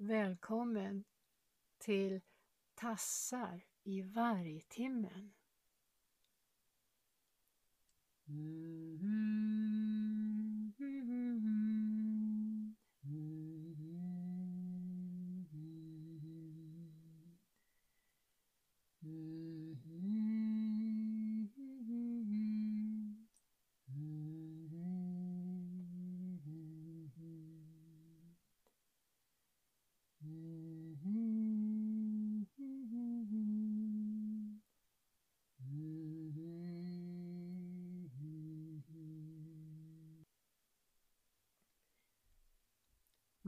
Välkommen till Tassar i vargtimmen. Mm-hmm.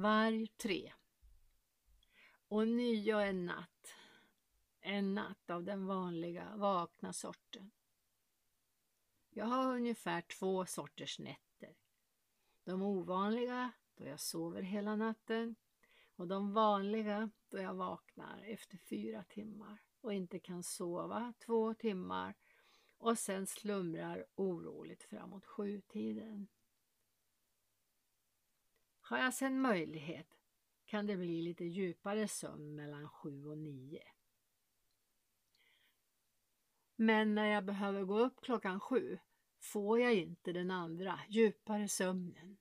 Varg 3 Och nio en natt. En natt av den vanliga vakna sorten. Jag har ungefär två sorters nätter. De ovanliga då jag sover hela natten och de vanliga då jag vaknar efter fyra timmar och inte kan sova två timmar och sen slumrar oroligt framåt sjutiden. Har jag sen möjlighet kan det bli lite djupare sömn mellan sju och nio. Men när jag behöver gå upp klockan sju får jag inte den andra djupare sömnen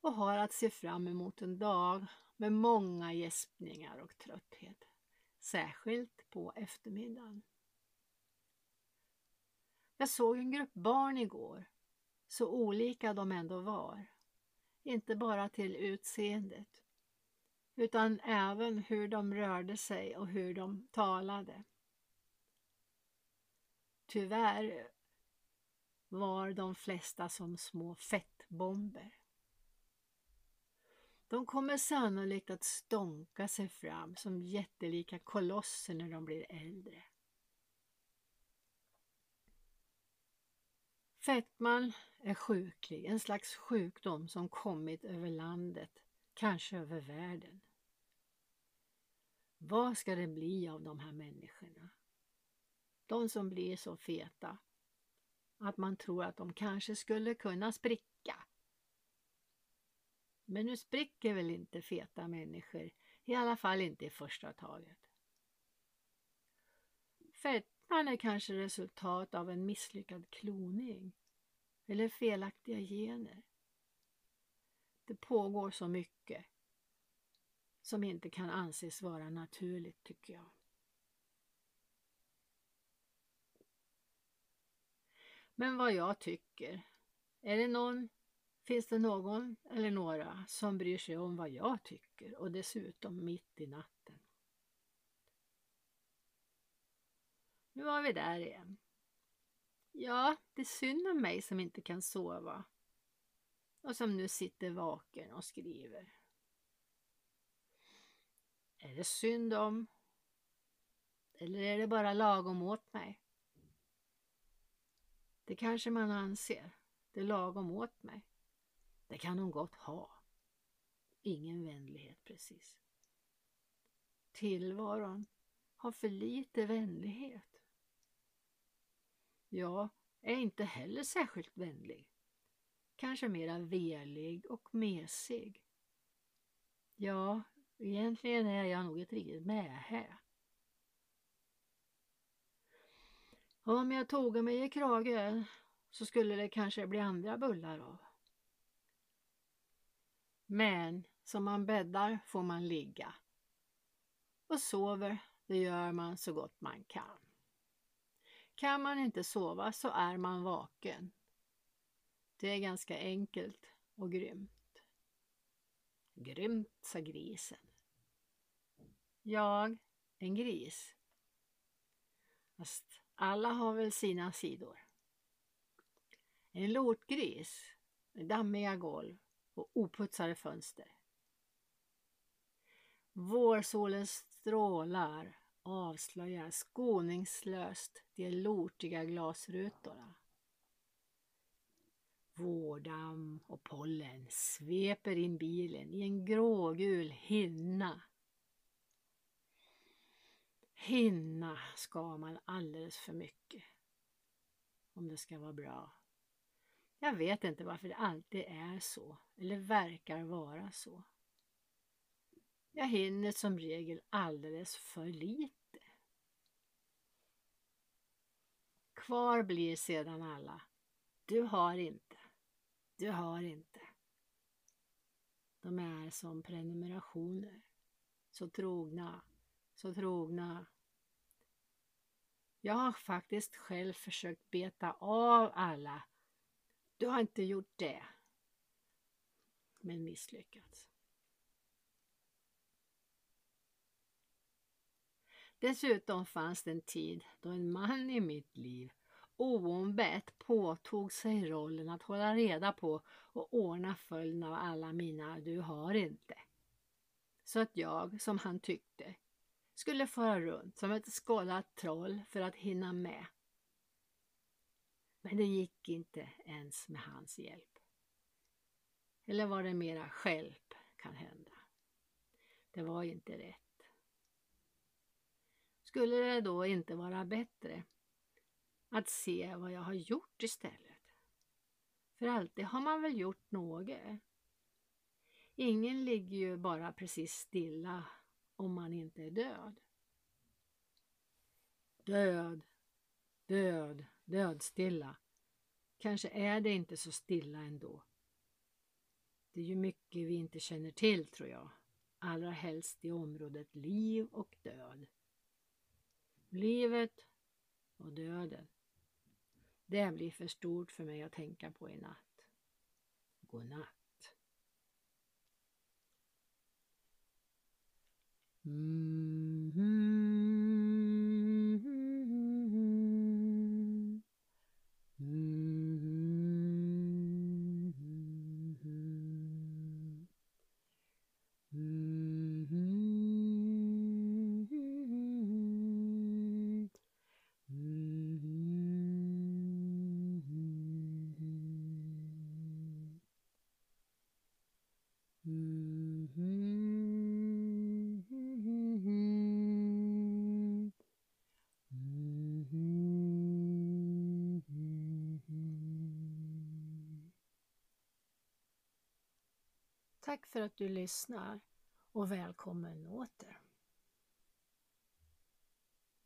och har att se fram emot en dag med många gäspningar och trötthet, särskilt på eftermiddagen. Jag såg en grupp barn igår, så olika de ändå var. Inte bara till utseendet, utan även hur de rörde sig och hur de talade. Tyvärr var de flesta som små fettbomber. De kommer sannolikt att stånka sig fram som jättelika kolosser när de blir äldre. Fettman är sjuklig, en slags sjukdom som kommit över landet, kanske över världen. Vad ska det bli av de här människorna? De som blir så feta att man tror att de kanske skulle kunna spricka. Men nu spricker väl inte feta människor, i alla fall inte i första taget. Han är kanske resultat av en misslyckad kloning eller felaktiga gener. Det pågår så mycket som inte kan anses vara naturligt tycker jag. Men vad jag tycker, är det någon, finns det någon eller några som bryr sig om vad jag tycker och dessutom mitt i natten? Nu var vi där igen. Ja, det är synd om mig som inte kan sova och som nu sitter vaken och skriver. Är det synd om? Eller är det bara lagom åt mig? Det kanske man anser. Det är lagom åt mig. Det kan hon gott ha. Ingen vänlighet precis. Tillvaron har för lite vänlighet. Jag är inte heller särskilt vänlig. Kanske mera velig och mesig. Ja, egentligen är jag nog ett riktigt mähä. Om jag tog mig i kragen så skulle det kanske bli andra bullar av. Men som man bäddar får man ligga. Och sover, det gör man så gott man kan. Kan man inte sova så är man vaken. Det är ganska enkelt och grymt. Grymt, sa grisen. Jag, en gris. Fast alla har väl sina sidor. En lortgris med dammiga golv och oputsade fönster. Vårsolens strålar avslöjar skoningslöst de lortiga glasrutorna. Vårdamm och pollen sveper in bilen i en grågul hinna. Hinna ska man alldeles för mycket om det ska vara bra. Jag vet inte varför det alltid är så eller verkar vara så. Jag hinner som regel alldeles för lite. Kvar blir sedan alla. Du har inte. Du har inte. De är som prenumerationer. Så trogna, så trogna. Jag har faktiskt själv försökt beta av alla. Du har inte gjort det. Men misslyckats. Dessutom fanns det en tid då en man i mitt liv oombett påtog sig rollen att hålla reda på och ordna följden av alla mina du har inte. Så att jag, som han tyckte, skulle fara runt som ett skållat troll för att hinna med. Men det gick inte ens med hans hjälp. Eller var det mera skälp kan hända. Det var inte rätt. Skulle det då inte vara bättre att se vad jag har gjort istället? För alltid har man väl gjort något? Ingen ligger ju bara precis stilla om man inte är död. Död, död, dödstilla. Kanske är det inte så stilla ändå. Det är ju mycket vi inte känner till tror jag. Allra helst i området liv och död. Livet och döden. Det blir för stort för mig att tänka på i natt. Godnatt. Mm -hmm. Tack för att du lyssnar och välkommen åter.